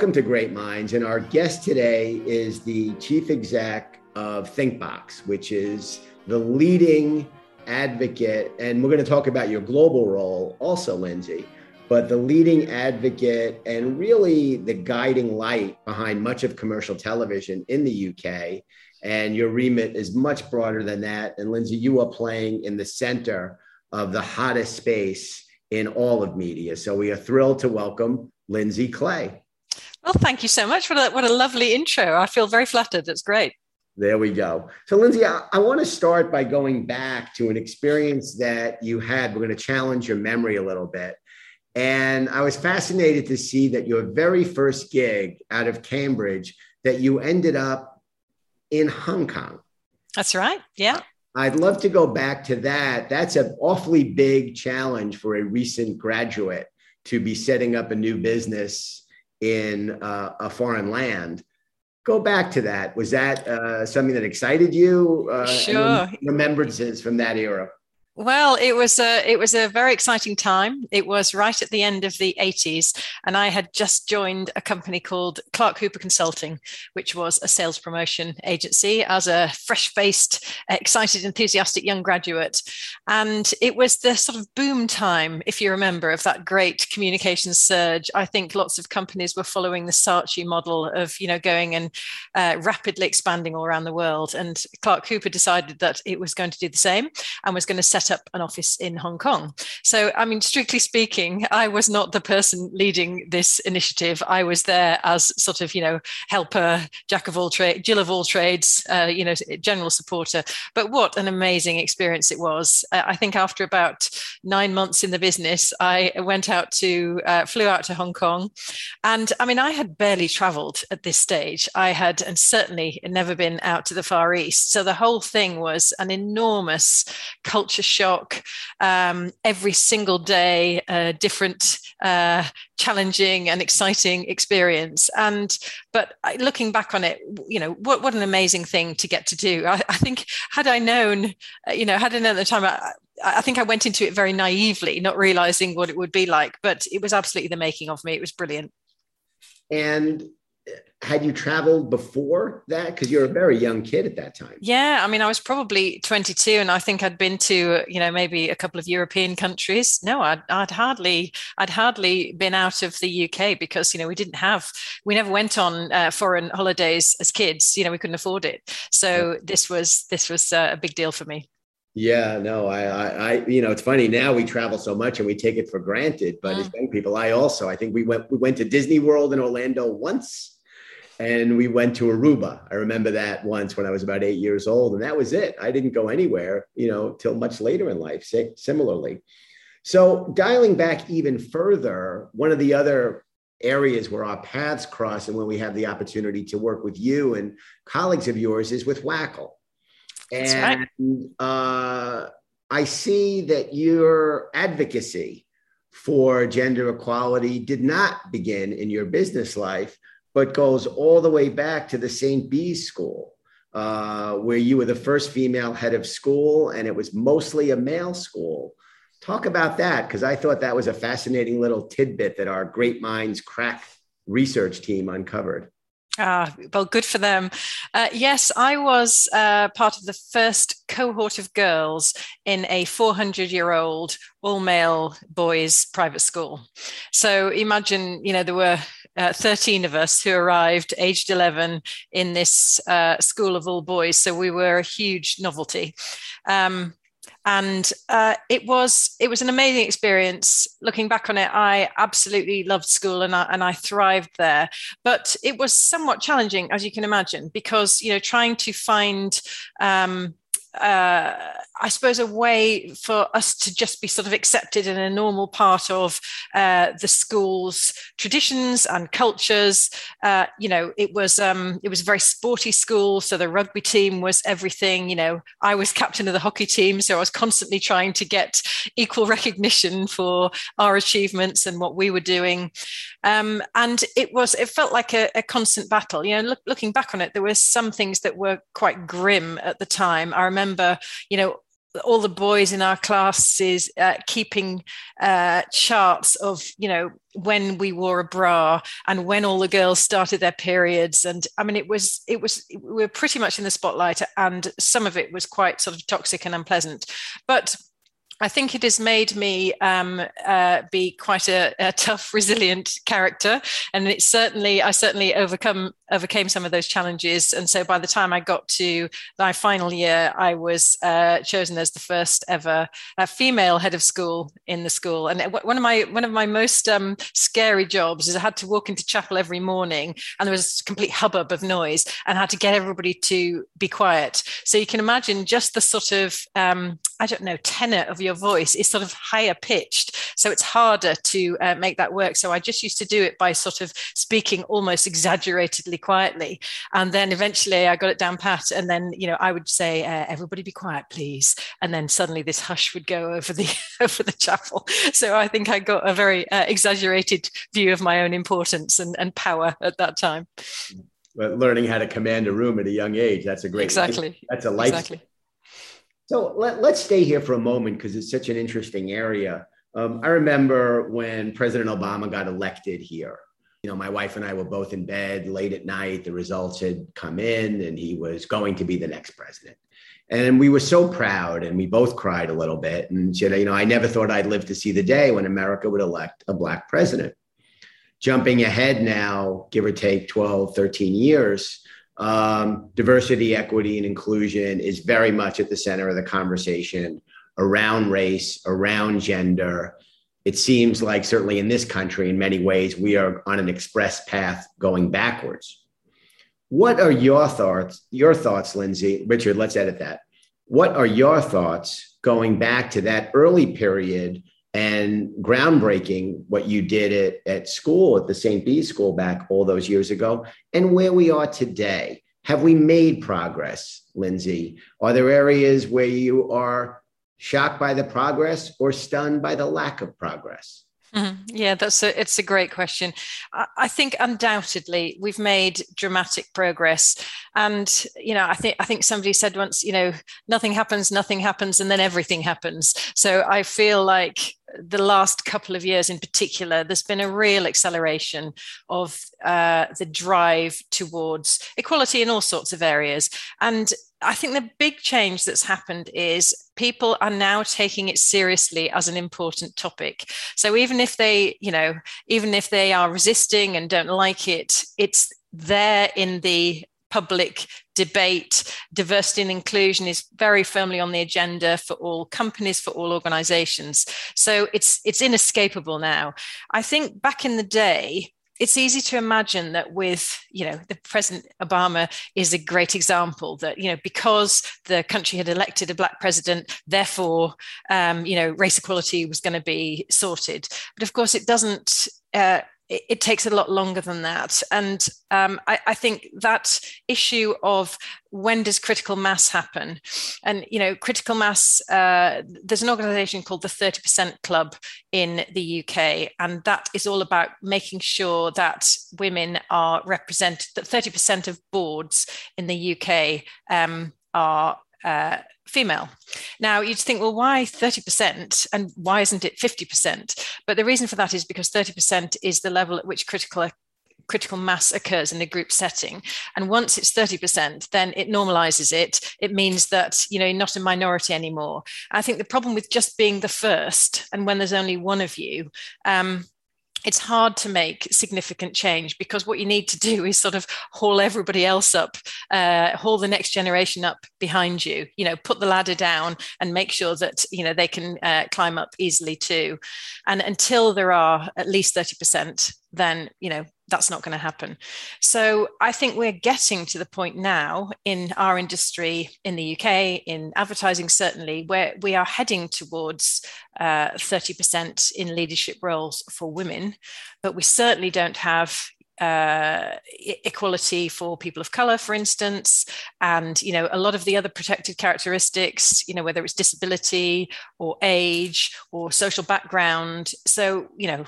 welcome to Great Minds. And our guest today is the chief exec of ThinkBox, which is the leading advocate. And we're going to talk about your global role also, Lindsay, but the leading advocate and really the guiding light behind much of commercial television in the UK. And your remit is much broader than that. And Lindsay, you are playing in the center of the hottest space in all of media. So we are thrilled to welcome Lindsay Clay. Well, thank you so much. What a, what a lovely intro. I feel very flattered. It's great. There we go. So, Lindsay, I, I want to start by going back to an experience that you had. We're going to challenge your memory a little bit. And I was fascinated to see that your very first gig out of Cambridge, that you ended up in Hong Kong. That's right. Yeah. I'd love to go back to that. That's an awfully big challenge for a recent graduate to be setting up a new business in uh, a foreign land. Go back to that. Was that uh, something that excited you? Uh, sure. Remembrances from that era. Well, it was a it was a very exciting time. It was right at the end of the 80s, and I had just joined a company called Clarke Hooper Consulting, which was a sales promotion agency as a fresh-faced, excited, enthusiastic young graduate. And it was the sort of boom time, if you remember, of that great communications surge. I think lots of companies were following the Saatchi model of you know going and uh, rapidly expanding all around the world. And Clarke Hooper decided that it was going to do the same and was going to set up an office in Hong Kong. So, I mean, strictly speaking, I was not the person leading this initiative. I was there as sort of, you know, helper, jack of all trades, Jill of all trades, uh, you know, general supporter. But what an amazing experience it was. Uh, I think after about nine months in the business, I went out to, uh, flew out to Hong Kong. And I mean, I had barely traveled at this stage. I had, and certainly never been out to the Far East. So the whole thing was an enormous culture shock um, every single day, a different, uh, challenging and exciting experience. And but looking back on it, you know, what what an amazing thing to get to do. I, I think had I known, uh, you know, had I known at the time. I, I think I went into it very naively, not realizing what it would be like, but it was absolutely the making of me. It was brilliant. And had you traveled before that because you're a very young kid at that time yeah i mean i was probably 22 and i think i'd been to you know maybe a couple of european countries no i'd, I'd hardly i'd hardly been out of the uk because you know we didn't have we never went on uh, foreign holidays as kids you know we couldn't afford it so yeah. this was this was uh, a big deal for me yeah, no, I, I, I, you know, it's funny now we travel so much and we take it for granted. But mm. as young people, I also, I think we went, we went to Disney World in Orlando once and we went to Aruba. I remember that once when I was about eight years old, and that was it. I didn't go anywhere, you know, till much later in life. Similarly, so dialing back even further, one of the other areas where our paths cross, and when we have the opportunity to work with you and colleagues of yours, is with WACL. And right. uh, I see that your advocacy for gender equality did not begin in your business life, but goes all the way back to the St. Bees School, uh, where you were the first female head of school, and it was mostly a male school. Talk about that, because I thought that was a fascinating little tidbit that our Great Minds Crack research team uncovered. Ah, well, good for them. Uh, yes, I was uh, part of the first cohort of girls in a 400 year old all male boys private school. So imagine, you know, there were uh, 13 of us who arrived aged 11 in this uh, school of all boys. So we were a huge novelty. Um, and uh, it was it was an amazing experience. Looking back on it, I absolutely loved school and I, and I thrived there. But it was somewhat challenging, as you can imagine, because you know trying to find um, uh, I suppose, a way for us to just be sort of accepted in a normal part of uh, the school's traditions and cultures. Uh, you know, it was um, it was a very sporty school, so the rugby team was everything. You know, I was captain of the hockey team, so I was constantly trying to get equal recognition for our achievements and what we were doing. Um, and it was it felt like a, a constant battle. You know, look, looking back on it, there were some things that were quite grim at the time. I remember remember, you know, all the boys in our classes uh, keeping uh, charts of you know when we wore a bra and when all the girls started their periods. And i mean it was it was we were pretty much in the spotlight and some of it was quite sort of toxic and unpleasant. But I think it has made me um, uh, be quite a, a, tough, resilient character, and it certainly I certainly overcome overcame some of those challenges. And so by the time I got to my final year, I was uh, chosen as the first ever uh, female head of school in the school. And one of my one of my most um, scary jobs is I had to walk into chapel every morning, and there was a complete hubbub of noise, and I had to get everybody to be quiet. So you can imagine just the sort of um, I don't know tenor of your voice is sort of higher pitched. So it's harder to uh, make that work. So I just used to do it by sort of speaking almost exaggeratedly quietly. And then eventually I got it down pat. And then, you know, I would say, uh, everybody be quiet, please. And then suddenly this hush would go over the, over the chapel. So I think I got a very uh, exaggerated view of my own importance and, and power at that time. But learning how to command a room at a young age, that's a great, exactly. That's a life. Exactly. So let, us stay here for a moment because it's such an interesting area. Um, I remember when President Obama got elected here. You know, my wife and I were both in bed late at night. The results had come in, and he was going to be the next president. And we were so proud, and we both cried a little bit. And said, you know, I never thought I'd live to see the day when America would elect a Black president. Jumping ahead now, give or take 12, 13 years, um, diversity, equity, and inclusion is very much at the center of the conversation around race, around gender. It seems like, certainly in this country, in many ways, we are on an express path going backwards. What are your thoughts? Your thoughts, Lindsay? Richard, let's edit that. What are your thoughts going back to that early period and groundbreaking what you did at, at school at the St. Bede's School back all those years ago and where we are today. Have we made progress, Lindsay? Are there areas where you are shocked by the progress or stunned by the lack of progress? Mm-hmm. Yeah, that's a it's a great question. I, I, think undoubtedly we've made dramatic progress, and you know I think I think somebody said once, you know, nothing happens, nothing happens, and then everything happens. So I feel like the last couple of years in particular, there's been a real acceleration of uh, the drive towards equality in all sorts of areas. And I think the big change that's happened is people are now taking it seriously as an important topic. So even if they, you know, even if they are resisting and don't like it, it's there in the public debate. Diversity and inclusion is very firmly on the agenda for all companies, for all organizations. So it's it's inescapable now. I think back in the day, it's easy to imagine that with you know the president obama is a great example that you know because the country had elected a black president therefore um, you know race equality was going to be sorted but of course it doesn't uh, it, it, takes a lot longer than that. And um, I, I, think that issue of when does critical mass happen? And, you know, critical mass, uh, there's an organization called the 30% Club in the UK, and that is all about making sure that women are represented, that 30% of boards in the UK um, are. Uh, female. Now, you'd think, well, why 30% and why isn't it 50%? But the reason for that is because 30% is the level at which critical critical mass occurs in a group setting and once it's 30% then it normalizes it it means that you know you're not a minority anymore i think the problem with just being the first and when there's only one of you um, it's hard to make significant change because what you need to do is sort of haul everybody else up, uh, haul the next generation up behind you. You know, put the ladder down and make sure that you know they can uh, climb up easily too. And until there are at least thirty percent, then you know that's not going to happen. So I think we're getting to the point now in our industry in the UK, in advertising certainly, where we are heading towards uh, 30% in leadership roles for women, but we certainly don't have uh, equality for people of color, for instance, and you know a lot of the other protected characteristics, you know whether it's disability or age or social background. So you know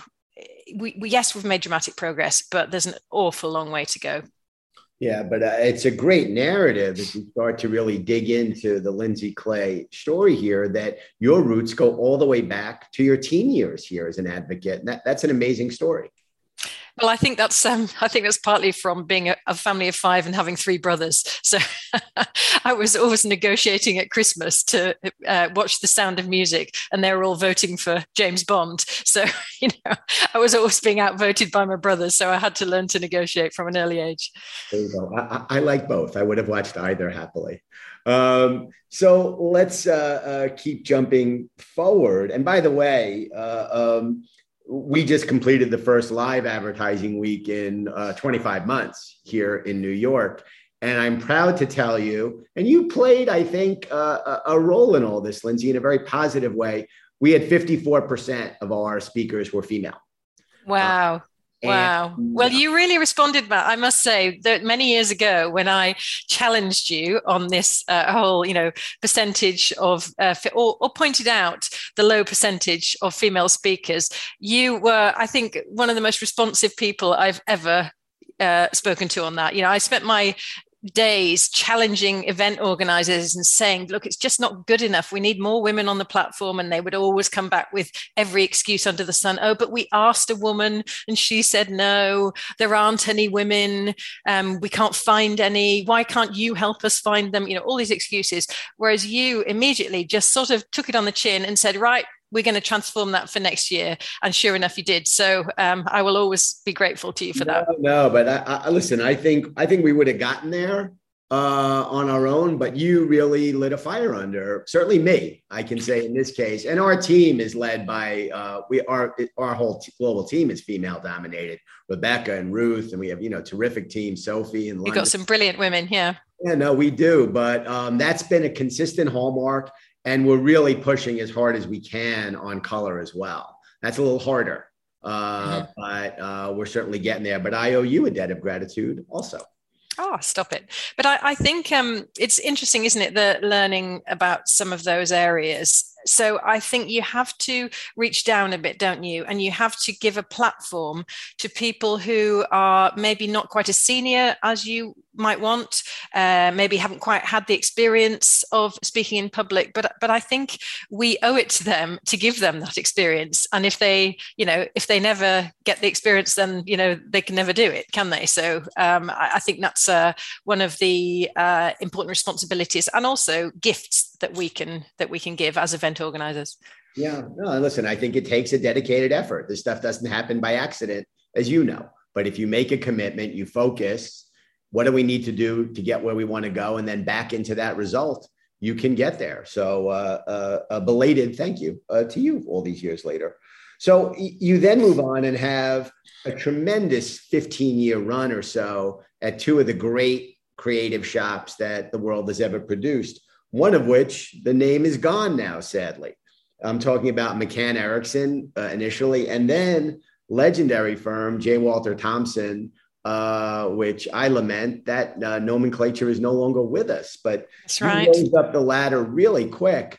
we, we, yes, we've made dramatic progress, but there's an awful long way to go. Yeah, but uh, it's a great narrative as you start to really dig into the Lindsay Clay story here that your roots go all the way back to your teen years here as an advocate. And that, that's an amazing story. Well, I think that's um, I think that's partly from being a, a family of five and having three brothers. So I was always negotiating at Christmas to uh, watch The Sound of Music, and they were all voting for James Bond. So you know, I was always being outvoted by my brothers. So I had to learn to negotiate from an early age. There you go. I, I like both. I would have watched either happily. Um, so let's uh, uh, keep jumping forward. And by the way, uh, um, we just completed the first live advertising week in uh, 25 months here in New York. And I'm proud to tell you, and you played, I think, uh, a role in all this, Lindsay, in a very positive way. We had 54% of all our speakers were female. Wow. Uh, Wow. Well, you really responded, Matt. I must say that many years ago, when I challenged you on this uh, whole, you know, percentage of, uh, or, or, pointed out the low percentage of female speakers, you were, I think, one of the most responsive people I've ever uh, spoken to on that. You know, I spent my days challenging event organizers and saying, look, it's just not good enough. We need more women on the platform. And they would always come back with every excuse under the sun. Oh, but we asked a woman and she said, no, there aren't any women. Um, we can't find any. Why can't you help us find them? You know, all these excuses. Whereas you immediately just sort of took it on the chin and said, right, we're going to transform that for next year. And sure enough, you did. So um, I will always be grateful to you for no, that. No, but I, I, listen, I think I think we would have gotten there uh, on our own, but you really lit a fire under certainly me. I can say in this case, and our team is led by uh, we are our whole t- global team is female dominated. Rebecca and Ruth, and we have you know terrific team, Sophie and. You got some brilliant women, yeah. Yeah, no, we do, but um, that's been a consistent hallmark and we're really pushing as hard as we can on color as well. That's a little harder, uh, mm-hmm. but uh, we're certainly getting there. But I owe you a debt of gratitude also. Oh, stop it. But I, I think um, it's interesting, isn't it, the learning about some of those areas so I think you have to reach down a bit, don't you? And you have to give a platform to people who are maybe not quite as senior as you might want, uh, maybe haven't quite had the experience of speaking in public. But but I think we owe it to them to give them that experience. And if they, you know, if they never get the experience, then you know they can never do it, can they? So um, I, I, think that's uh, one of the uh, important responsibilities and also gifts that we can that we can give as event organizers yeah no listen i think it takes a dedicated effort this stuff doesn't happen by accident as you know but if you make a commitment you focus what do we need to do to get where we want to go and then back into that result you can get there so uh, uh, a belated thank you uh, to you all these years later so you then move on and have a tremendous 15 year run or so at two of the great creative shops that the world has ever produced one of which the name is gone now, sadly. I'm talking about McCann Erickson uh, initially, and then legendary firm J. Walter Thompson, uh, which I lament that uh, nomenclature is no longer with us. But That's right. up the ladder really quick.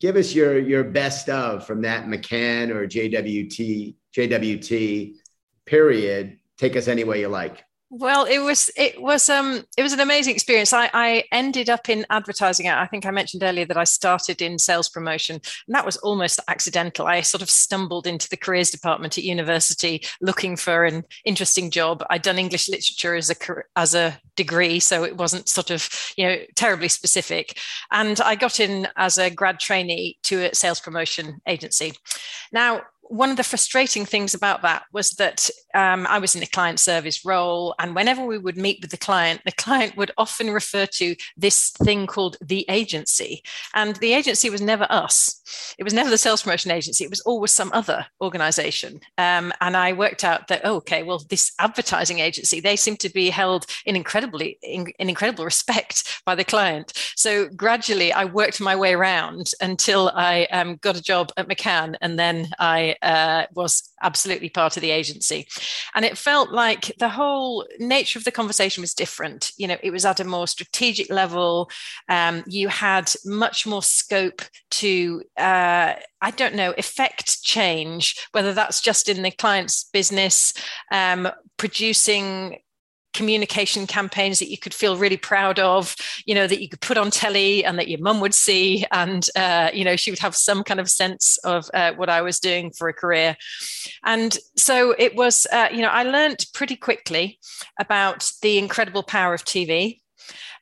Give us your your best of from that McCann or JWT JWT period. Take us any way you like. Well, it was it was um it was an amazing experience. I, I ended up in advertising. I think I mentioned earlier that I started in sales promotion, and that was almost accidental. I sort of stumbled into the careers department at university looking for an interesting job. I'd done English literature as a as a degree, so it wasn't sort of you know terribly specific. And I got in as a grad trainee to a sales promotion agency. Now one of the frustrating things about that was that um, I was in a client service role, and whenever we would meet with the client, the client would often refer to this thing called the agency. And the agency was never us, it was never the sales promotion agency, it was always some other organization. Um, and I worked out that, oh, okay, well, this advertising agency, they seem to be held in incredibly in, in incredible respect by the client. So gradually, I worked my way around until I um, got a job at McCann, and then I uh, was absolutely part of the agency. And it felt like the whole nature of the conversation was different. You know, it was at a more strategic level. Um, you had much more scope to, uh, I don't know, effect change, whether that's just in the client's business, um, producing communication campaigns that you could feel really proud of, you know, that you could put on telly and that your mum would see. And, uh, you know, she would have some kind of sense of uh, what I was doing for a career. And so it was, uh, you know, I learned pretty quickly about the incredible power of TV.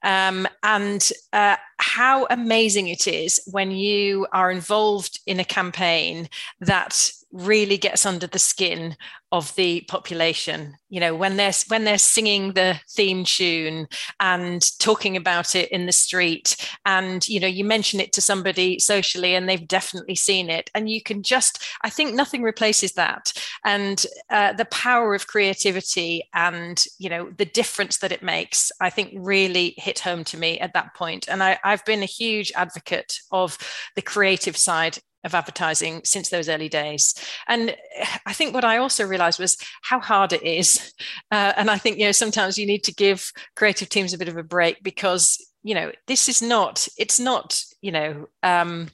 Um, and uh, how amazing it is when you are involved in a campaign that really gets under the skin of the population. You know when they're when they're singing the theme tune and talking about it in the street and you know you mention it to somebody socially and they've definitely seen it and you can just i think nothing replaces that. And uh, the power of creativity and you know the difference that it makes i think really hit home to me at that point. And I, i've been a huge advocate of the creative side of advertising since those early days. And I think what I also realized was how hard it is. Uh, and I think, you know, sometimes you need to give creative teams a bit of a break because, you know, this is not, it's not, you know, um,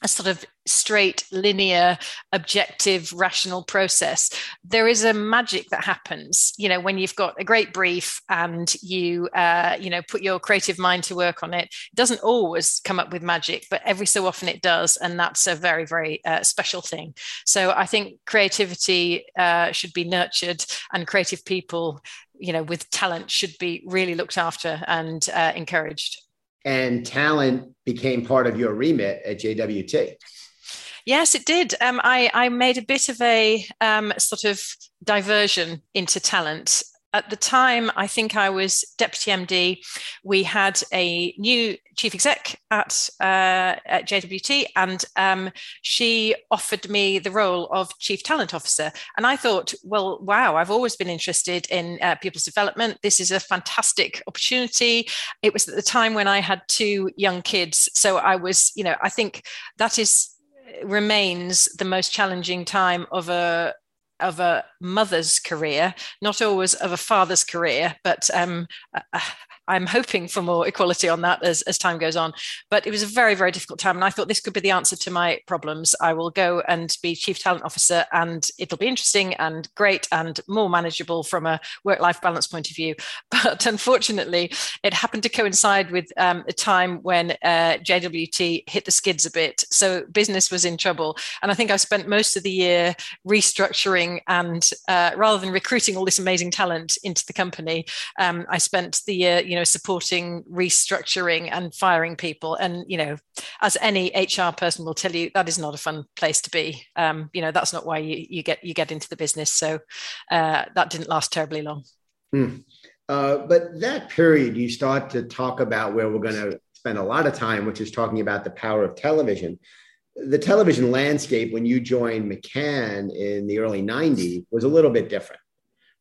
a sort of straight linear objective rational process there is a magic that happens you know when you've got a great brief and you uh, you know put your creative mind to work on it. It doesn't always come up with magic but every so often it does and that's a very very uh, special thing. So i think creativity uh, should be nurtured and creative people you know with talent should be really looked after and uh, encouraged. And talent became part of your remit at JWT. Yes, it did. Um, I, I made a bit of a um, sort of diversion into talent at the time, I think I was deputy MD. We had a new chief exec at, uh, at JWT, and um, she offered me the role of chief talent officer. And I thought, well, wow, I've always been interested in uh, people's development. This is a fantastic opportunity. It was at the time when I had two young kids. So I was, you know, I think that is remains the most challenging time of a of a mother's career, not always of a father's career, but um, I'm hoping for more equality on that as, as time goes on. But it was a very, very difficult time. And I thought this could be the answer to my problems. I will go and be chief talent officer, and it'll be interesting and great and more manageable from a work life balance point of view. But unfortunately, it happened to coincide with um, a time when uh, JWT hit the skids a bit. So business was in trouble. And I think I spent most of the year restructuring and uh, rather than recruiting all this amazing talent into the company, um, I spent the year, you know, supporting restructuring and firing people. And, you know, as any HR person will tell you, that is not a fun place to be. Um, you know, that's not why you, you get you get into the business. So uh, that didn't last terribly long. Mm. Uh, but that period, you start to talk about where we're going to spend a lot of time, which is talking about the power of television. The television landscape when you joined McCann in the early 90s was a little bit different.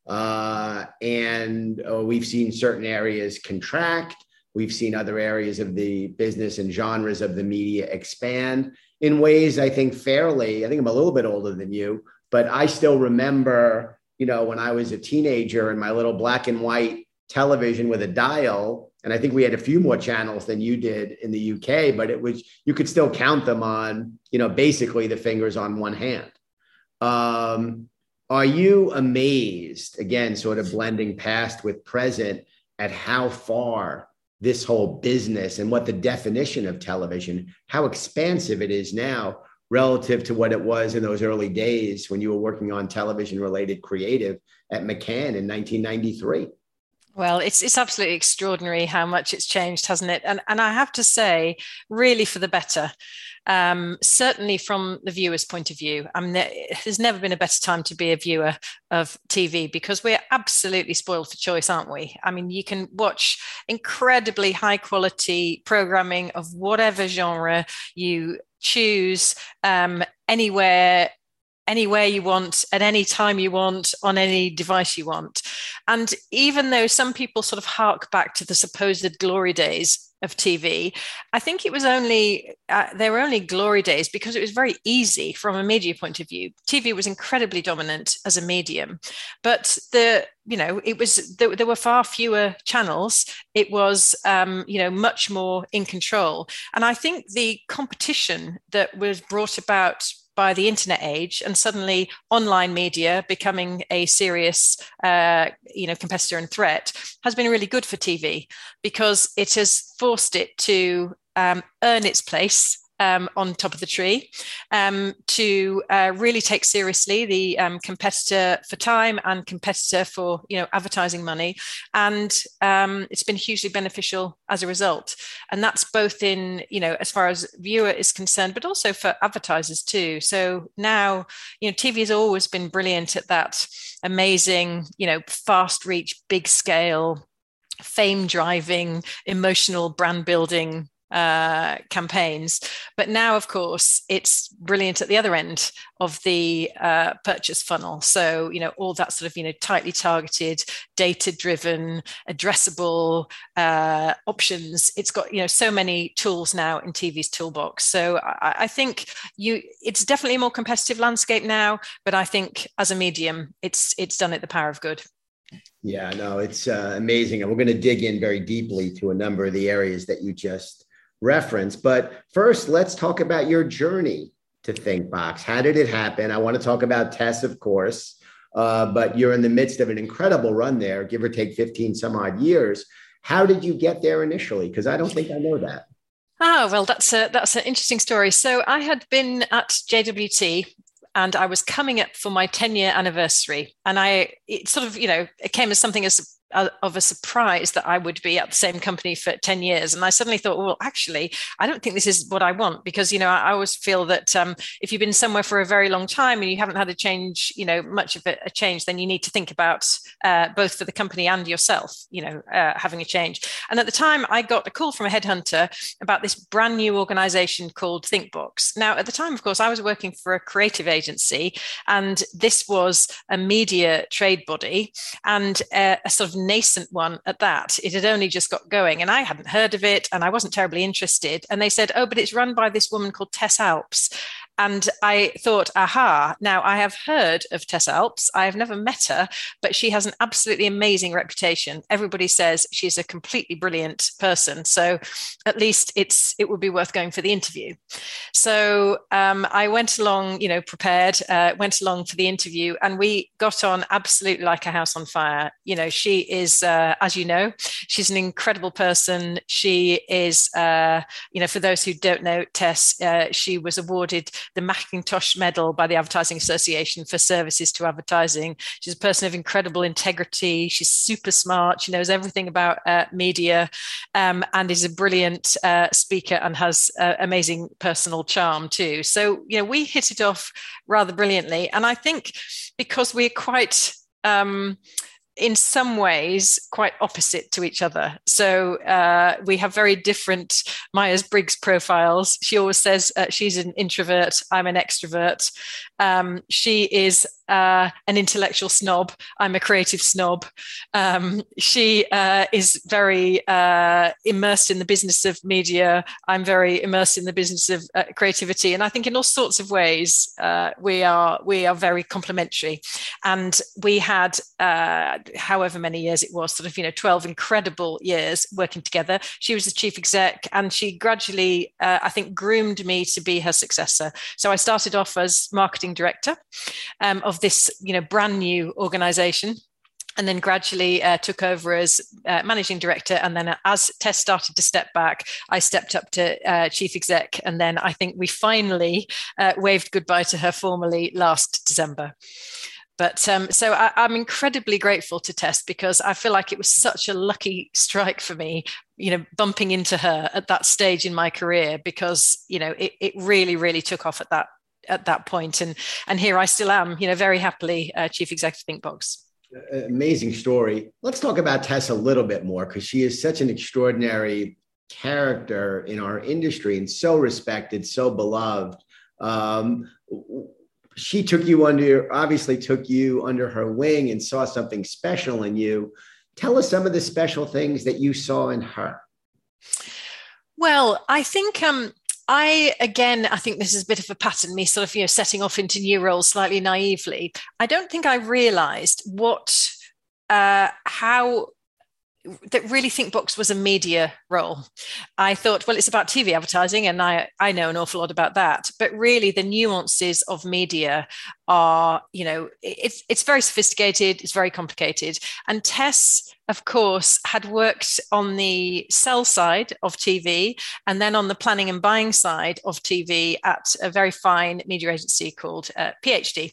Uh, and uh, we've seen certain areas contract. We've seen other areas of the business and genres of the media expand in ways I think fairly. I think I'm a little bit older than you, but I still remember, you know, when I was a teenager and my little black and white television with a dial. And I think we had a few more channels than you did in the UK, but it was, you could still count them on, you know, basically the fingers on one hand. Um, are you amazed, again, sort of blending past with present, at how far this whole business and what the definition of television, how expansive it is now relative to what it was in those early days when you were working on television related creative at McCann in 1993? Well, it's it's absolutely extraordinary how much it's changed, hasn't it? And and I have to say, really for the better. Um, certainly from the viewer's point of view. I mean, there's never been a better time to be a viewer of TV because we're absolutely spoiled for choice, aren't we? I mean, you can watch incredibly high quality programming of whatever genre you choose um, anywhere anywhere you want, at any time you want, on any device you want. And even though some people sort of hark back to the supposed glory days of TV. I think it was only uh, there were only glory days because it was very easy from a media point of view. TV was incredibly dominant as a medium, but the you know it was there, there were far fewer channels. It was um, you know much more in control, and I think the competition that was brought about by the internet age and suddenly online media becoming a serious uh, you know competitor and threat has been really good for tv because it has forced it to um, earn its place um, on top of the tree um, to uh, really take seriously the um, competitor for time and competitor for you know advertising money. And um, it's been hugely beneficial as a result. And that's both in you know as far as viewer is concerned but also for advertisers too. So now you know tv has always been brilliant at that amazing you know fast reach big scale fame driving emotional brand building uh, campaigns. But now, of course, it's brilliant at the other end of the uh, purchase funnel. So, you know, all that sort of, you know, tightly targeted, data driven, addressable uh, options. It's got, you know, so many tools now in TV's toolbox. So I, I think you, it's definitely a more competitive landscape now, but I think as a medium, it's, it's done it the power of good. Yeah, no, it's uh, amazing. And we're going to dig in very deeply to a number of the areas that you just reference. But first, let's talk about your journey to ThinkBox. How did it happen? I want to talk about Tess, of course, uh, but you're in the midst of an incredible run there, give or take 15 some odd years. How did you get there initially? Because I don't think I know that. Ah, well, that's a that's an interesting story. So I had been at JWT and I was coming up for my 10 year anniversary. And I, it sort of, you know, it came as something as of a surprise that I would be at the same company for 10 years. And I suddenly thought, well, actually, I don't think this is what I want because, you know, I, always feel that um, if you've been somewhere for a very long time and you haven't had a change, you know, much of a, change, then you need to think about uh, both for the company and yourself, you know, uh, having a change. And at the time, I got a call from a headhunter about this brand new organization called ThinkBox. Now, at the time, of course, I was working for a creative agency and this was a media trade body and uh, a sort of nascent one at that. It had only just got going, and I hadn't heard of it, and I wasn't terribly interested. And they said, "Oh, but it's run by this woman called Tess Alps." And I thought, aha, now I have heard of Tess Alps. I have never met her, but she has an absolutely amazing reputation. Everybody says she's a completely brilliant person. So at least it's it would be worth going for the interview. So um, I went along, you know, prepared, uh, went along for the interview, and we got on absolutely like a house on fire. You know, she is, uh, as you know, she's an incredible person. She is, uh, you know, for those who don't know Tess, uh, she was awarded the Mackintosh Medal by the Advertising Association for services to advertising. She's a person of incredible integrity. She's super smart. She knows everything about uh, media um, and is a brilliant uh, speaker and has uh, amazing personal charm too. So, you know, we hit it off rather brilliantly. And I think because we're quite, um, in some ways quite opposite to each other. So uh, we have very different Myers Briggs profiles. She always says uh, she's an introvert, I'm an extrovert. Um, she is uh, an intellectual snob. I'm a creative snob. Um, she uh, is very uh, immersed in the business of media. I'm very immersed in the business of uh, creativity, and I think in all sorts of ways uh, we are we are very complementary. And we had, uh, however many years it was, sort of you know, 12 incredible years working together. She was the chief exec, and she gradually, I think, groomed me to be her successor. So I started off as marketing director um, of this you know brand new organization and then gradually uh, took over as uh, managing director. And then as Tess started to step back, I stepped up to uh, chief exec. And then I think we finally uh, waved goodbye to her formally last December. But um, so I, am incredibly grateful to Tess because I feel like it was such a lucky strike for me, you know, bumping into her at that stage in my career because, you know, it, it really, really took off at that at that point and and here i still am you know very happily uh, chief executive thinkbox amazing story. Let's talk about tess a little bit more because she is such an extraordinary character in our industry and so respected so beloved. Um, she took you under obviously took you under her wing and saw something special in you. Tell us some of the special things that you saw in her. Well i think um I again, I think this is a bit of a pattern, me sort of, you know, setting off into new roles slightly naively. I don't think I realized what uh, how that really think box was a media role. I thought, well, it's about TV advertising, and I I know an awful lot about that. But really, the nuances of media are, you know, it's it's very sophisticated, it's very complicated, and Tess of course, had worked on the sell side of TV and then on the planning and buying side of TV at a very fine media agency called uh, PhD.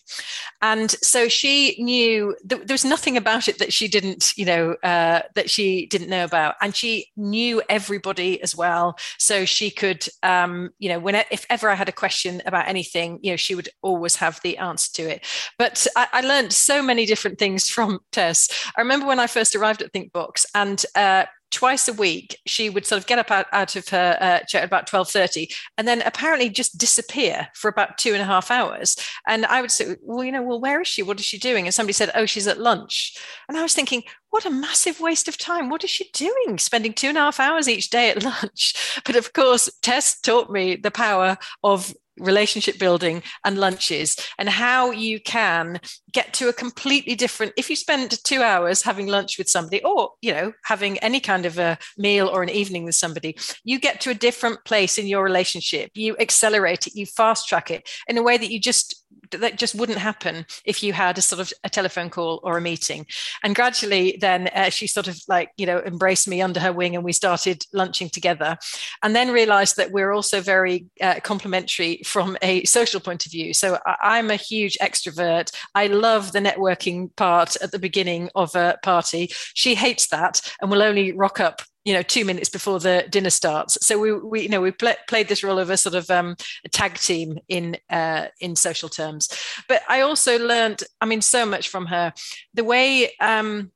And so she knew th- there was nothing about it that she didn't, you know, uh, that she didn't know about. And she knew everybody as well. So she could, um, you know, when if ever I had a question about anything, you know, she would always have the answer to it. But I, I learned so many different things from Tess. I remember when I first arrived at ThinkBox, and uh, twice a week she would sort of get up out, out of her uh, chair at about 12.30 and then apparently just disappear for about two and a half hours. And i would say well you know well where is she? What is she doing? And somebody said oh she's at lunch. And i was thinking what a massive waste of time. What is she doing? Spending two and a half hours each day at lunch. But of course tess taught me the power of relationship building and lunches and how you can get to a completely different if you spend two hours having lunch with somebody or you know having any kind of a meal or an evening with somebody you get to a different place in your relationship. You accelerate it. You fast track it in a way that you just that just wouldn't happen if you had a sort of a telephone call or a meeting. And gradually then uh, she sort of like you know embraced me under her wing and we started lunching together. And then realized that we're also very uh, complementary from a social point of view. So I- i'm a huge extrovert. I love the networking part at the beginning of a party. She hates that and will only rock up you know two minutes before the dinner starts. So we, we you know we play, played this role of a sort of um, a tag team in uh, in social terms. But i also learned i mean so much from her. The way um,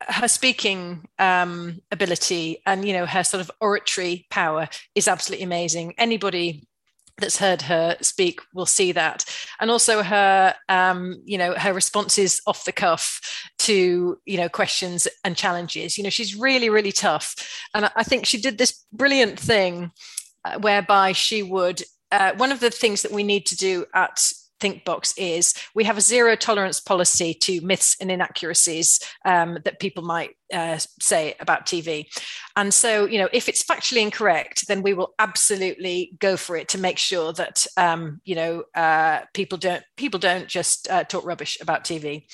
her speaking um, ability and you know her sort of oratory power is absolutely amazing. Anybody that's heard her speak will see that. And also her um, you know her responses off the cuff to you know questions and challenges. You know she's really really tough. And i think she did this brilliant thing uh, whereby she would uh, one of the things that we need to do at ThinkBox is we have a zero tolerance policy to myths and inaccuracies um, that people might uh, say about TV. And so, you know, if it's factually incorrect, then we will absolutely go for it to make sure that um, you know uh, people don't people don't just uh, talk rubbish about TV.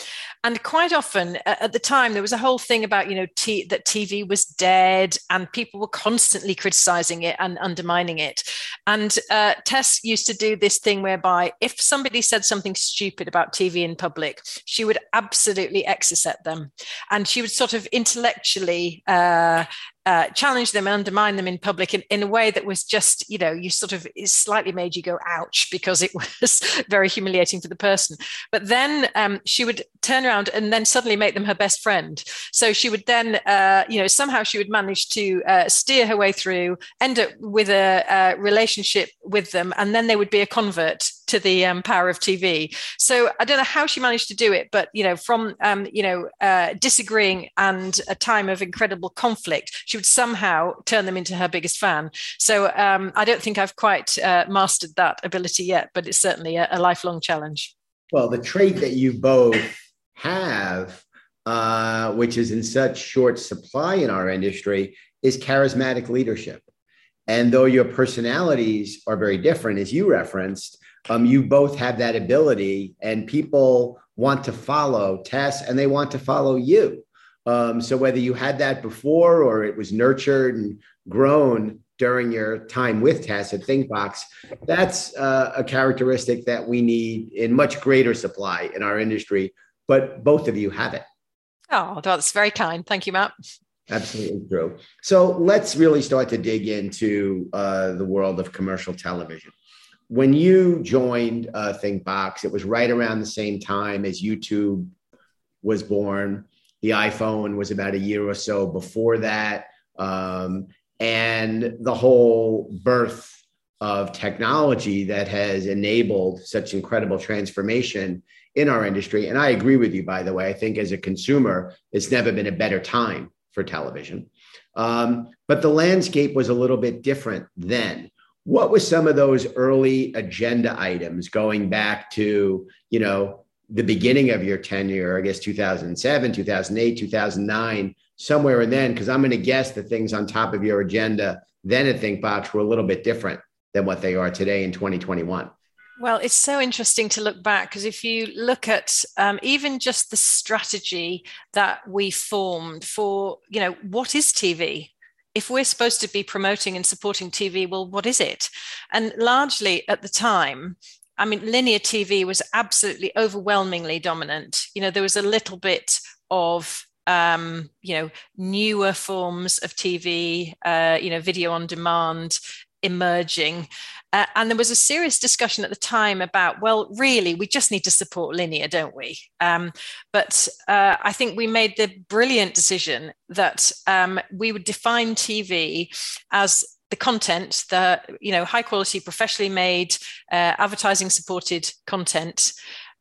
And quite often at the time, there was a whole thing about you know t- that TV was dead, and people were constantly criticizing it and undermining it. And uh, Tess used to do this thing whereby if somebody said something stupid about TV in public, she would absolutely exocet them, and she would sort of intellectually uh, uh, challenge them undermine them in public in, in a way that was just, you know, you sort of slightly made you go ouch because it was very humiliating for the person. But then um, she would turn around and then suddenly make them her best friend. So she would then, uh, you know, somehow she would manage to uh, steer her way through, end up with a, a, relationship with them, and then they would be a convert to the um, power of TV. So I don't know how she managed to do it, but you know, from um, you know uh, disagreeing and a time of incredible conflict she would somehow turn them into her biggest fan. So um, I don't think I've quite uh, mastered that ability yet, but it's certainly a, a, lifelong challenge. Well, the trait that you both have, uh, which is in such short supply in our industry, is charismatic leadership. And though your personalities are very different, as you referenced, um, you both have that ability, and people want to follow Tess and they want to follow you. Um, so whether you had that before or it was nurtured and grown during your time with Tess at ThinkBox, that's uh, a characteristic that we need in much greater supply in our industry. But both of you have it. Oh, that's very kind. Thank you, Matt. Absolutely true. So let's really start to dig into uh, the world of commercial television. When you joined uh, ThinkBox, it was right around the same time as YouTube was born. The iPhone was about a year or so before that. Um, and the whole birth of technology that has enabled such incredible transformation in our industry. And I agree with you, by the way. I think as a consumer, it's never been a better time for television. Um, but the landscape was a little bit different then. What were some of those early agenda items going back to, you know, the beginning of your tenure, I guess 2007, 2008, 2009, somewhere in then, because I'm going to guess the things on top of your agenda then at ThinkBox were a little bit different than what they are today in 2021. Well, it's so interesting to look back because if you look at um, even just the strategy that we formed for, you know, what is TV? If we're supposed to be promoting and supporting TV, well, what is it? And largely at the time, I mean, linear TV was absolutely overwhelmingly dominant. You know, there was a little bit of um, you know, newer forms of TV, uh, you know, video on demand emerging. Uh, and there was a serious discussion at the time about, well, really, we just need to support linear, don't we? Um, but uh, I think we made the brilliant decision that um, we would define TV as the content, the you know high quality, professionally made, uh, advertising supported content,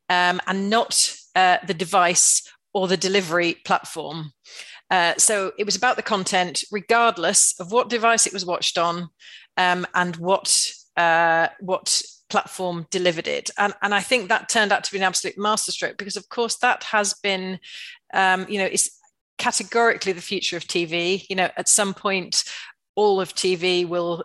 um, and not uh, the device or the delivery platform. Uh, so it was about the content, regardless of what device it was watched on um, and what uh, what platform delivered it. And, and I think that turned out to be an absolute masterstroke because, of course, that has been, um, you know, it's categorically the future of TV. You know, at some point, all of TV will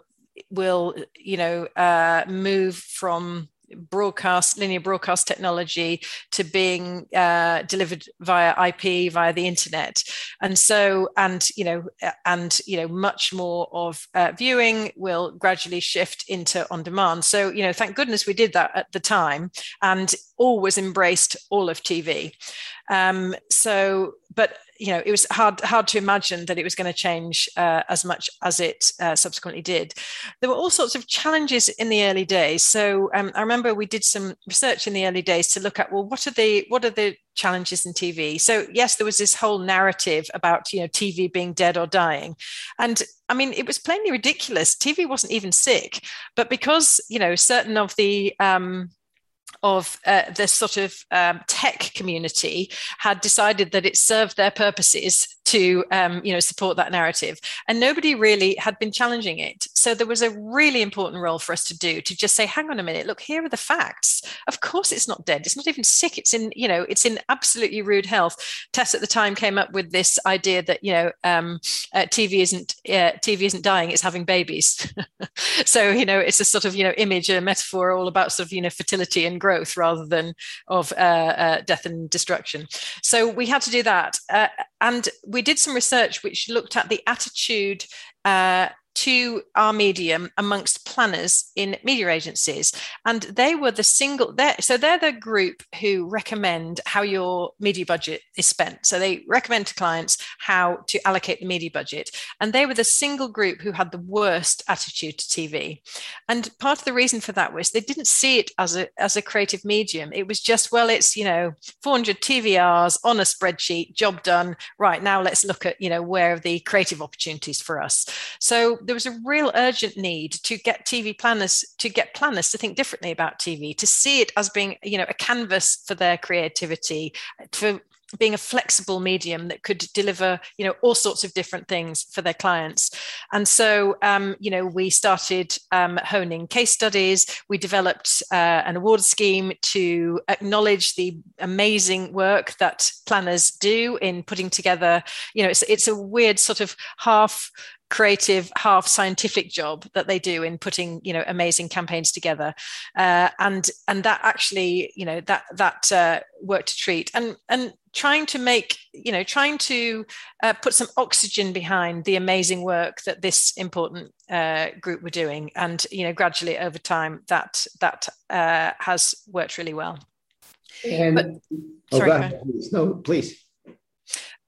will you know uh, move from broadcast linear broadcast technology to being uh, delivered via ip via the internet. And so and you know and you know much more of uh, viewing will gradually shift into on demand. So you know thank goodness we did that at the time and always embraced all of tv um, so but you know, it was hard hard to imagine that it was going to change uh, as much as it uh, subsequently did. There were all sorts of challenges in the early days. So um, I remember we did some research in the early days to look at well, what are the what are the challenges in TV? So yes, there was this whole narrative about you know TV being dead or dying, and I mean it was plainly ridiculous. TV wasn't even sick, but because you know certain of the um, of uh, the sort of um, tech community had decided that it served their purposes to um, you know support that narrative. And nobody really had been challenging it so there was a really important role for us to do to just say hang on a minute look here are the facts. Of course it's not dead it's not even sick it's in you know it's in absolutely rude health. Tess at the time came up with this idea that you know um, uh, tv isn't uh, tv isn't dying it's having babies. So you know it's a sort of you know image a metaphor all about sort of you know fertility and growth rather than of uh, uh death and destruction. So we had to do that uh, and we did some research which looked at the attitude uh, to our medium amongst planners in media agencies. And they were the single, they're, so they're the group who recommend how your media budget is spent. So they recommend to clients how to allocate the media budget. And they were the single group who had the worst attitude to TV. And part of the reason for that was they didn't see it as a, as a creative medium. It was just, well, it's, you know, 400 TV hours on a spreadsheet, job done. Right now, let's look at, you know, where are the creative opportunities for us. So there was a real urgent need to get TV planners to get planners to think differently about TV, to see it as being, you know, a canvas for their creativity, for being a flexible medium that could deliver you know all sorts of different things for their clients. And so um, you know we started um, honing case studies. We developed uh, an award scheme to acknowledge the amazing work that planners do in putting together you know it's, it's a weird sort of half creative half scientific job that they do in putting you know amazing campaigns together. Uh, and and that actually you know that that uh, work to treat. And and trying to make you know trying to uh, put some oxygen behind the amazing work that this important uh, group were doing. And you know gradually over time that that uh, has worked really well. And but, oh, sorry, please. no please.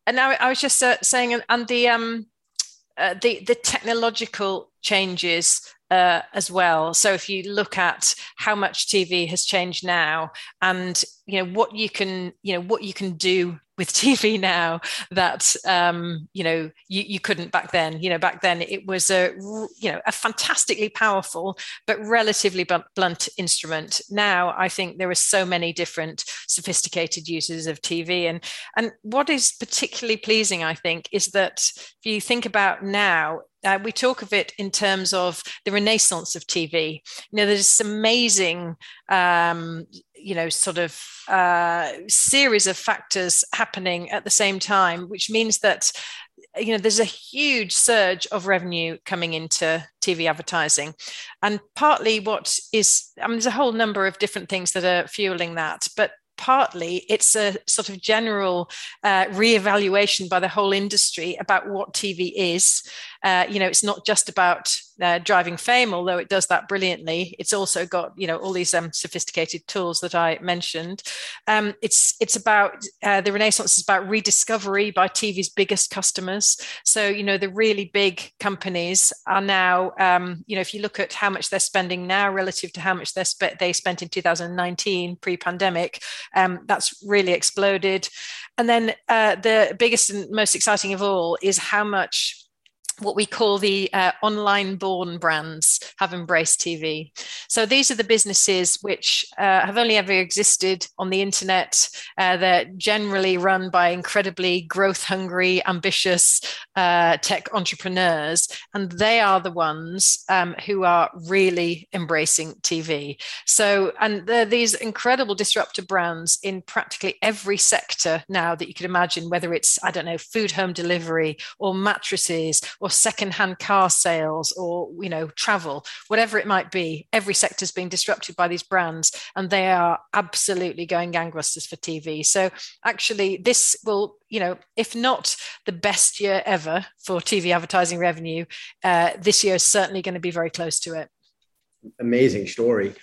And now i was just uh, saying and the um uh, the the technological changes uh, as well. So if you look at how much TV has changed now, and you know what you can you know what you can do with TV now that um, you know you, you couldn't back then. You know back then it was a you know a fantastically powerful but relatively blunt instrument. Now I think there are so many different sophisticated uses of TV, and and what is particularly pleasing I think is that if you think about now uh, we talk of it in terms of the renaissance of TV. You know, there's amazing, um, you know sort of uh, series of factors happening at the same time which means that you know there's a huge surge of revenue coming into tv advertising. And partly what is i mean there's a whole number of different things that are fueling that but partly it's a sort of general uh, re-evaluation by the whole industry about what tv is uh, you know it's not just about uh, driving fame, although it does that brilliantly. It's also got you know all these um, sophisticated tools that I mentioned. Um, it's it's about uh, the Renaissance is about rediscovery by TV's biggest customers. So you know the really big companies are now um, you know if you look at how much they're spending now relative to how much they spent they spent in 2019 pre-pandemic, um, that's really exploded. And then uh, the biggest and most exciting of all is how much what we call the uh, online born brands have embraced TV. So these are the businesses which uh, have only ever existed on the internet. Uh, they're generally run by incredibly growth hungry, ambitious uh, tech entrepreneurs. And they are the ones um, who are really embracing TV. So, and there are these incredible disruptor brands in practically every sector now that you could imagine, whether it's, I don't know, food home delivery or mattresses or or secondhand car sales or you know travel whatever it might be every sector is being disrupted by these brands and they are absolutely going gangbusters for tv so actually this will you know if not the best year ever for tv advertising revenue uh, this year is certainly going to be very close to it. Amazing story.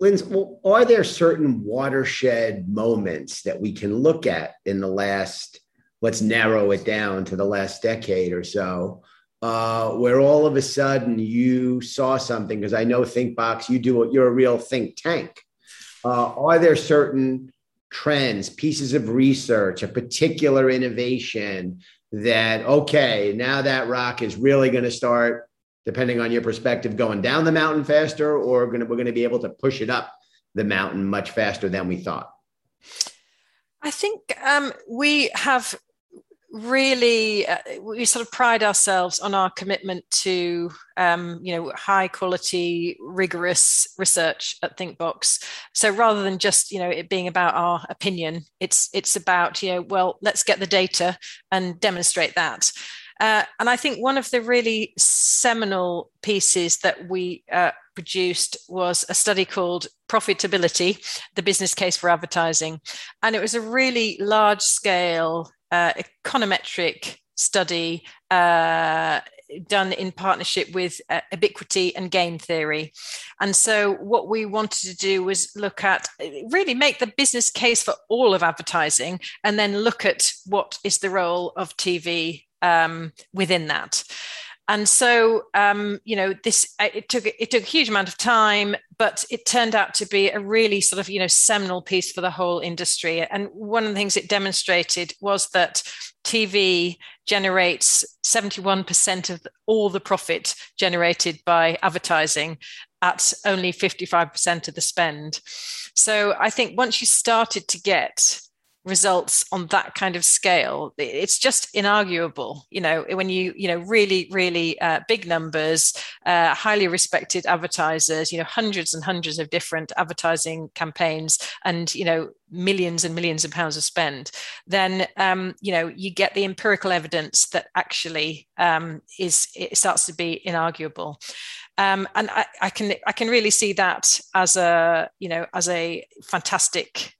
Linz, are there certain watershed moments that we can look at in the last, let's narrow it down to the last decade or so, uh, where all of a sudden you saw something because I know ThinkBox, you do it, you're a real think tank. Uh, are there certain trends, pieces of research, a particular innovation that okay, now that rock is really going to start, depending on your perspective, going down the mountain faster, or gonna, we're going to be able to push it up the mountain much faster than we thought. I think um, we have really uh, we sort of pride ourselves on our commitment to um, you know high quality rigorous research at thinkbox so rather than just you know it being about our opinion it's it's about you know well let's get the data and demonstrate that. Uh, and i think one of the really seminal pieces that we uh, produced was a study called profitability the business case for advertising. And it was a really large scale uh, econometric study uh, done in partnership with uh, Ebiquity and Gain Theory. And so, what we wanted to do was look at really make the business case for all of advertising and then look at what is the role of TV um, within that and so um, you know this uh, it took it took a huge amount of time but it turned out to be a really sort of you know seminal piece for the whole industry. And one of the things it demonstrated was that tv generates 71% of all the profit generated by advertising at only 55% of the spend. So i think once you started to get results on that kind of scale it's just inarguable you know when you you know really really uh, big numbers uh, highly respected advertisers you know hundreds and hundreds of different advertising campaigns and you know millions and millions of pounds of spend then um, you know you get the empirical evidence that actually um, is it starts to be inarguable. Um, and I, I, can I can really see that as a you know as a fantastic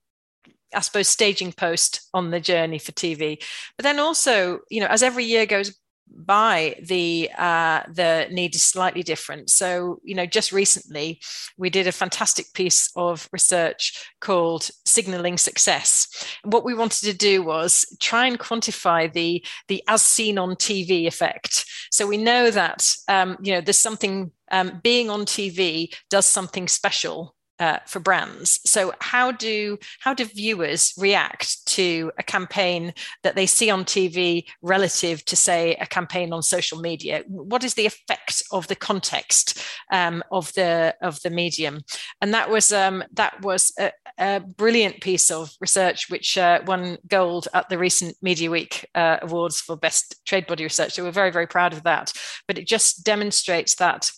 I suppose, staging post on the journey for TV. But then also, you know, as every year goes by, the uh, the need is slightly different. So, you know, just recently we did a fantastic piece of research called "Signaling Success." And what we wanted to do was try and quantify the the as seen on TV effect. So we know that um, you know there's something um, being on TV does something special uh, for brands. So how do how do viewers react to a campaign that they see on TV relative to say a campaign on social media? What is the effect of the context um, of the of the medium? And that was um, that was a, a, brilliant piece of research which uh, won gold at the recent Media Week uh, awards for best trade body research. So we're very very proud of that. But it just demonstrates that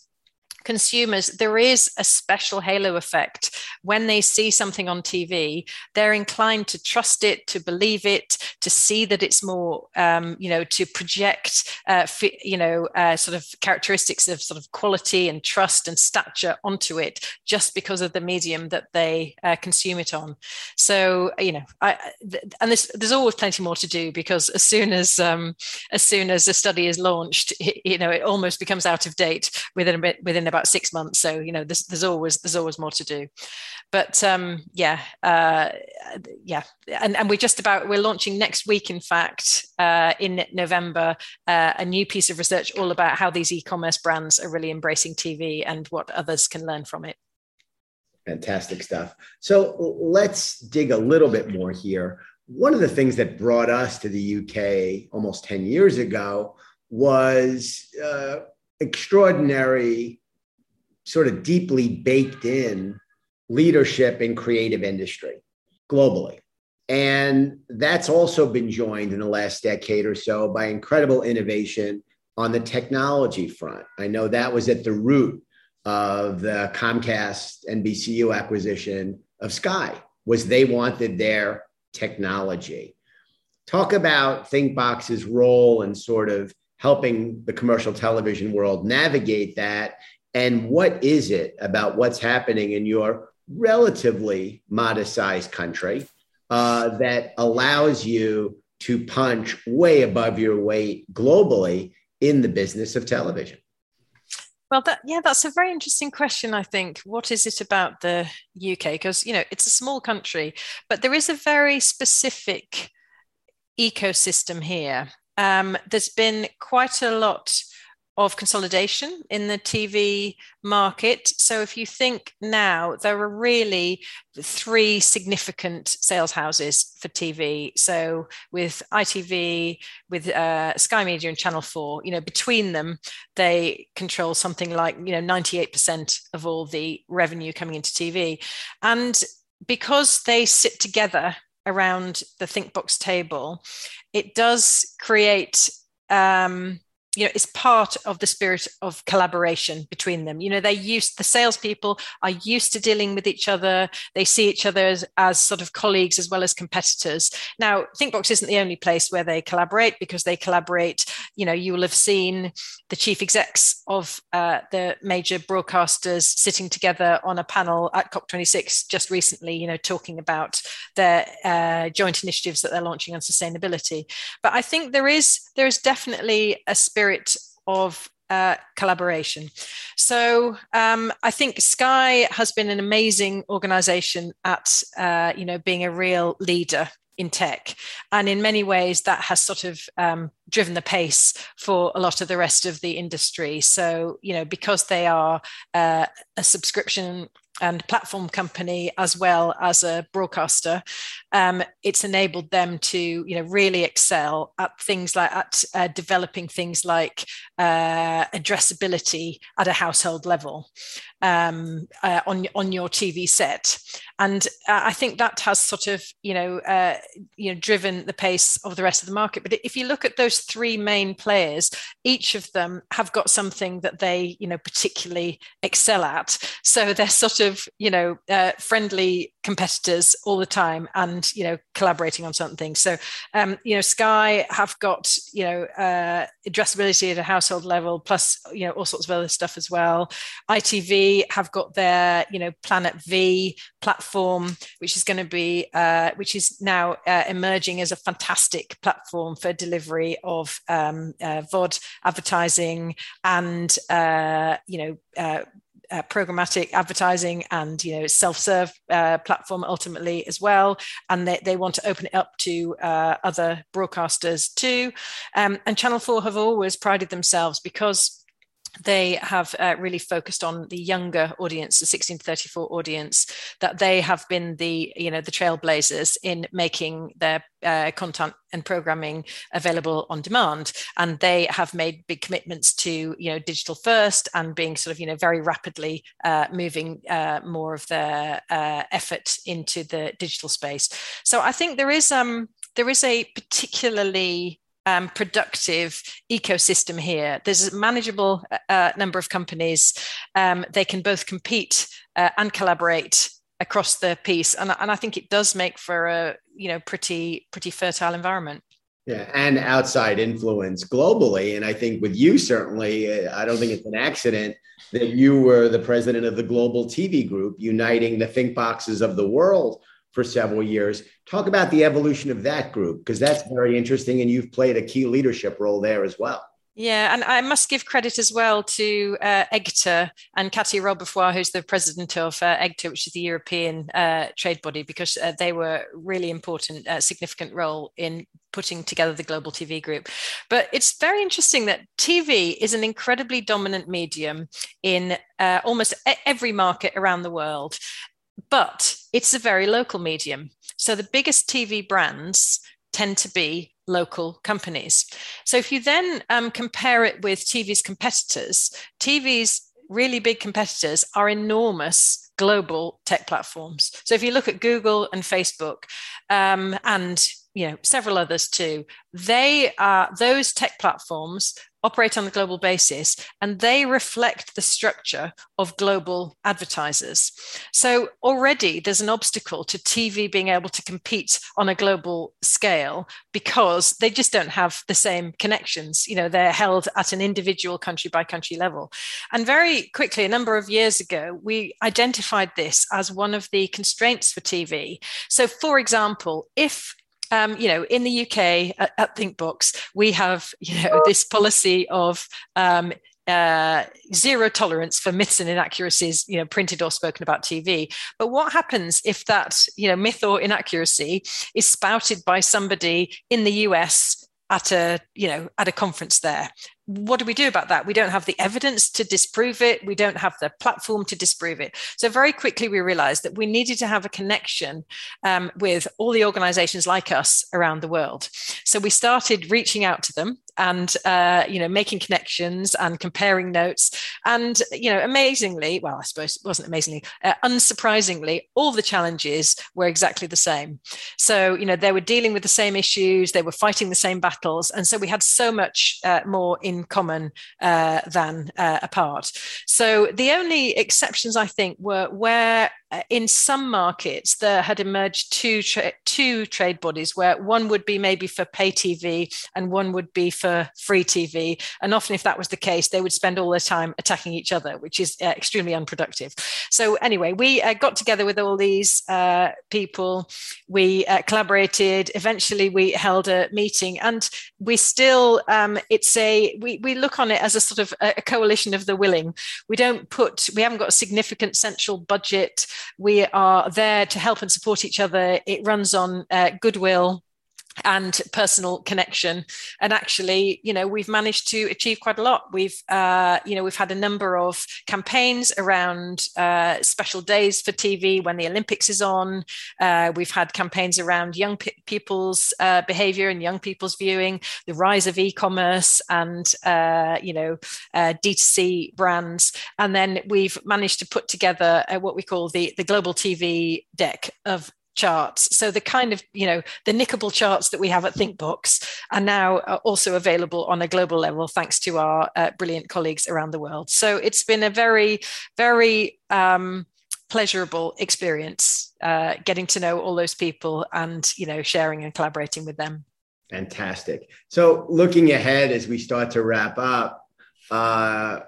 consumers, there is a special halo effect. When they see something on TV, they're inclined to trust it, to believe it, to see that it's more, um, you know, to project, uh, you know, uh, sort of characteristics of sort of quality and trust and stature onto it just because of the medium that they uh, consume it on. So, you know, I, and there's, there's always plenty more to do because as soon as, um, as soon as a study is launched, you know, it almost becomes out of date within a bit, within about six months. So you know, there's, there's always there's always more to do. But um, yeah, uh, yeah, and and we're just about we're launching next week. In fact, uh, in November, uh, a new piece of research all about how these e-commerce brands are really embracing TV and what others can learn from it. Fantastic stuff. So let's dig a little bit more here. One of the things that brought us to the UK almost 10 years ago was uh, extraordinary sort of deeply baked in leadership in creative industry globally. And that's also been joined in the last decade or so by incredible innovation on the technology front. I know that was at the root of the Comcast NBCU acquisition of Sky was they wanted their technology. Talk about ThinkBox's role in sort of helping the commercial television world navigate that and what is it about what's happening in your relatively modest sized country uh, that allows you to punch way above your weight globally in the business of television? Well, that yeah, that's a very interesting question. I think. What is it about the UK? Because you know it's a small country, but there is a very specific ecosystem here. Um, there's been quite a lot of consolidation in the TV market. So if you think now, there are really three significant sales houses for TV. So with ITV, with uh, Sky Media and Channel 4, you know, between them, they control something like, you know, 98% of all the revenue coming into TV. And because they sit together around the ThinkBox table, it does create um, you know, it's part of the spirit of collaboration between them. You know, they used the salespeople are used to dealing with each other. They see each other as, as sort of colleagues as well as competitors. Now, ThinkBox isn't the only place where they collaborate because they collaborate. You know, you will have seen the chief execs of uh, the major broadcasters sitting together on a panel at COP26 just recently. You know, talking about their uh, joint initiatives that they're launching on sustainability. But I think there is there is definitely a spirit of uh, collaboration. So um, I think Sky has been an amazing organization at uh, you know being a real leader in tech, and in many ways that has sort of um, driven the pace for a lot of the rest of the industry. So you know because they are uh, a subscription and platform company as well as a broadcaster um, it's enabled them to you know really excel at things like at uh, developing things like uh, addressability at a household level um, uh, on on your TV set, and I think that has sort of you know uh, you know driven the pace of the rest of the market. But if you look at those three main players, each of them have got something that they you know particularly excel at. So they're sort of you know uh, friendly competitors all the time, and you know collaborating on certain things. So um, you know Sky have got you know uh, addressability at a household level, plus you know all sorts of other stuff as well. ITV have got their, you know, Planet V platform, which is going to be, uh, which is now uh, emerging as a fantastic platform for delivery of um, uh, VOD advertising and, uh, you know, uh, programmatic advertising and you know self-serve uh, platform ultimately as well. And they, they want to open it up to uh, other broadcasters too. Um, and channel 4 have always prided themselves because they have uh, really focused on the younger audience the 16 to 34 audience that they have been the you know the trailblazers in making their uh, content and programming available on demand. And they have made big commitments to you know digital first and being sort of you know very rapidly uh, moving uh, more of their uh, effort into the digital space. So i think there is um there is a particularly um, productive ecosystem here. There's a manageable uh, number of companies. Um, they can both compete uh, and collaborate across the piece, and, and I think it does make for a you know pretty pretty fertile environment. Yeah, and outside influence globally, and I think with you certainly, uh, I don't think it's an accident that you were the president of the Global TV Group, uniting the think boxes of the world for several years. Talk about the evolution of that group because that's very interesting, and you've played a key leadership role there as well. Yeah, and I must give credit as well to uh, EGTA and Katty Roberfroid, who's the president of uh, EGTA, which is the European uh, trade body, because uh, they were really important, uh, significant role in putting together the global TV group. But it's very interesting that TV is an incredibly dominant medium in uh, almost every market around the world but it's a very local medium. So the biggest TV brands tend to be local companies. So if you then um, compare it with TV's competitors, TV's really big competitors are enormous global tech platforms. So if you look at Google and Facebook um, and you know several others too, they are those tech platforms operate on a global basis and they reflect the structure of global advertisers. So already there's an obstacle to TV being able to compete on a global scale because they just don't have the same connections. You know, they're held at an individual country by country level. And very quickly, a number of years ago, we identified this as one of the constraints for TV. So, for example, if um, you know, in the UK at, at ThinkBox, we have, you know, this policy of um, uh, zero tolerance for myths and inaccuracies, you know, printed or spoken about TV. But what happens if that, you know, myth or inaccuracy is spouted by somebody in the US at a, you know, at a conference there? What do we do about that? We don't have the evidence to disprove it. We don't have the platform to disprove it. So, very quickly, we realized that we needed to have a connection um, with all the organizations like us around the world. So, we started reaching out to them and uh, you know making connections and comparing notes and you know amazingly well i suppose it wasn't amazingly uh, unsurprisingly all the challenges were exactly the same so you know they were dealing with the same issues they were fighting the same battles and so we had so much uh, more in common uh, than uh, apart. So the only exceptions i think were where uh, in some markets there had emerged two tra- two trade bodies where one would be maybe for pay TV and one would be for free TV and often if that was the case they would spend all their time attacking each other which is uh, extremely unproductive. So anyway we uh, got together with all these uh, people. We uh, collaborated. Eventually we held a meeting and we still um, it's a we, we look on it as a sort of a, coalition of the willing. We don't put we haven't got a significant central budget. We are there to help and support each other. It runs on uh, goodwill and personal connection. And actually you know we've managed to achieve quite a lot. We've uh, you know we've had a number of campaigns around uh, special days for tv when the olympics is on. Uh, we've had campaigns around young pe- people's uh, behavior and young people's viewing the rise of e-commerce and uh, you know uh, d2c brands. And then we've managed to put together what we call the the global tv deck of charts. So the kind of, you know, the nickable charts that we have at ThinkBox are now uh, also available on a global level, thanks to our uh, brilliant colleagues around the world. So it's been a very, very um, pleasurable experience uh, getting to know all those people and, you know, sharing and collaborating with them. Fantastic. So looking ahead as we start to wrap up, uh,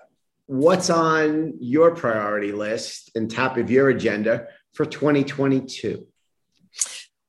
what's on your priority list and top of your agenda for 2022?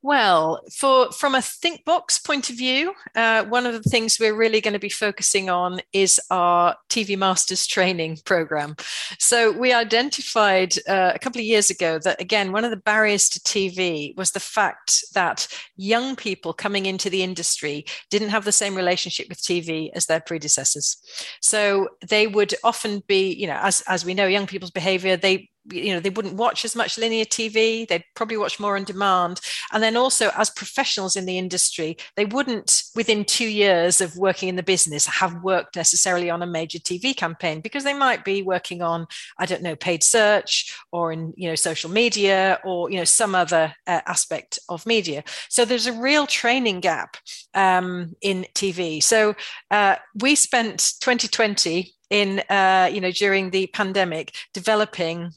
Well, for from a ThinkBox point of view, uh, one of the things we're really going to be focusing on is our TV Masters training program. So we identified uh, a couple of years ago that again, one of the barriers to TV was the fact that young people coming into the industry didn't have the same relationship with TV as their predecessors. So they would often be, you know, as as we know, young people's behaviour they you know they wouldn't watch as much linear tv they'd probably watch more on demand. And then also as professionals in the industry they wouldn't within two years of working in the business have worked necessarily on a major tv campaign because they might be working on i don't know paid search or in you know social media or you know some other uh, aspect of media. So there's a real training gap um, in tv so uh, we spent 2020 in uh, you know during the pandemic developing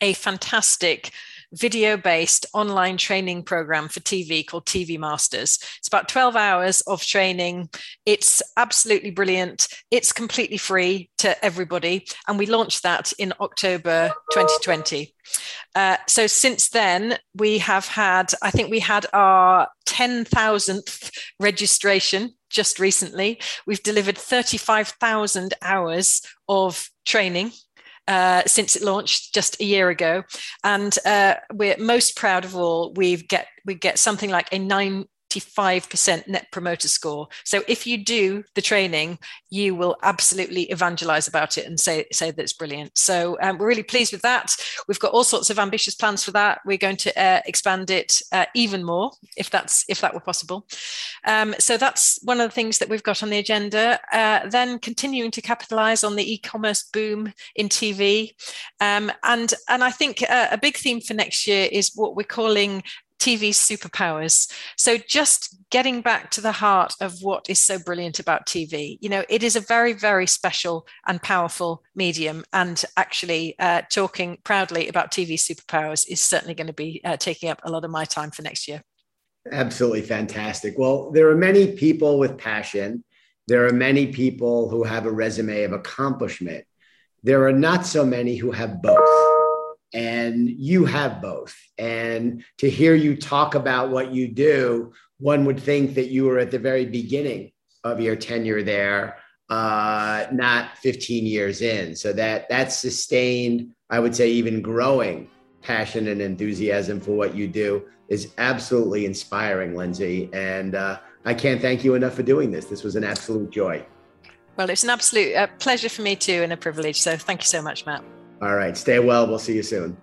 a fantastic video based online training program for TV called TV Masters. It's about 12 hours of training. It's absolutely brilliant. It's completely free to everybody. And we launched that in October 2020. Uh, so since then, we have had, I think we had our 10,000th registration just recently. We've delivered 35,000 hours of training uh, since it launched just a year ago, and uh, we're most proud of all. We get we get something like a nine 95% net promoter score. So if you do the training, you will absolutely evangelize about it and say, say that it's brilliant. So um, we're really pleased with that. We've got all sorts of ambitious plans for that. We're going to uh, expand it uh, even more if that's if that were possible. Um, so that's one of the things that we've got on the agenda. Uh, then continuing to capitalize on the e-commerce boom in TV. Um, and, and I think uh, a big theme for next year is what we're calling TV superpowers. So, just getting back to the heart of what is so brilliant about TV, you know, it is a very, very special and powerful medium. And actually, uh, talking proudly about TV superpowers is certainly going to be uh, taking up a lot of my time for next year. Absolutely fantastic. Well, there are many people with passion, there are many people who have a resume of accomplishment. There are not so many who have both and you have both. And to hear you talk about what you do, one would think that you were at the very beginning of your tenure there, uh, not 15 years in. So that that's sustained, I would say, even growing passion and enthusiasm for what you do is absolutely inspiring, Lindsay. And uh, I can't thank you enough for doing this. This was an absolute joy. Well, it's an absolute uh, pleasure for me too and a privilege. So thank you so much, Matt. All right. Stay well. We'll see you soon.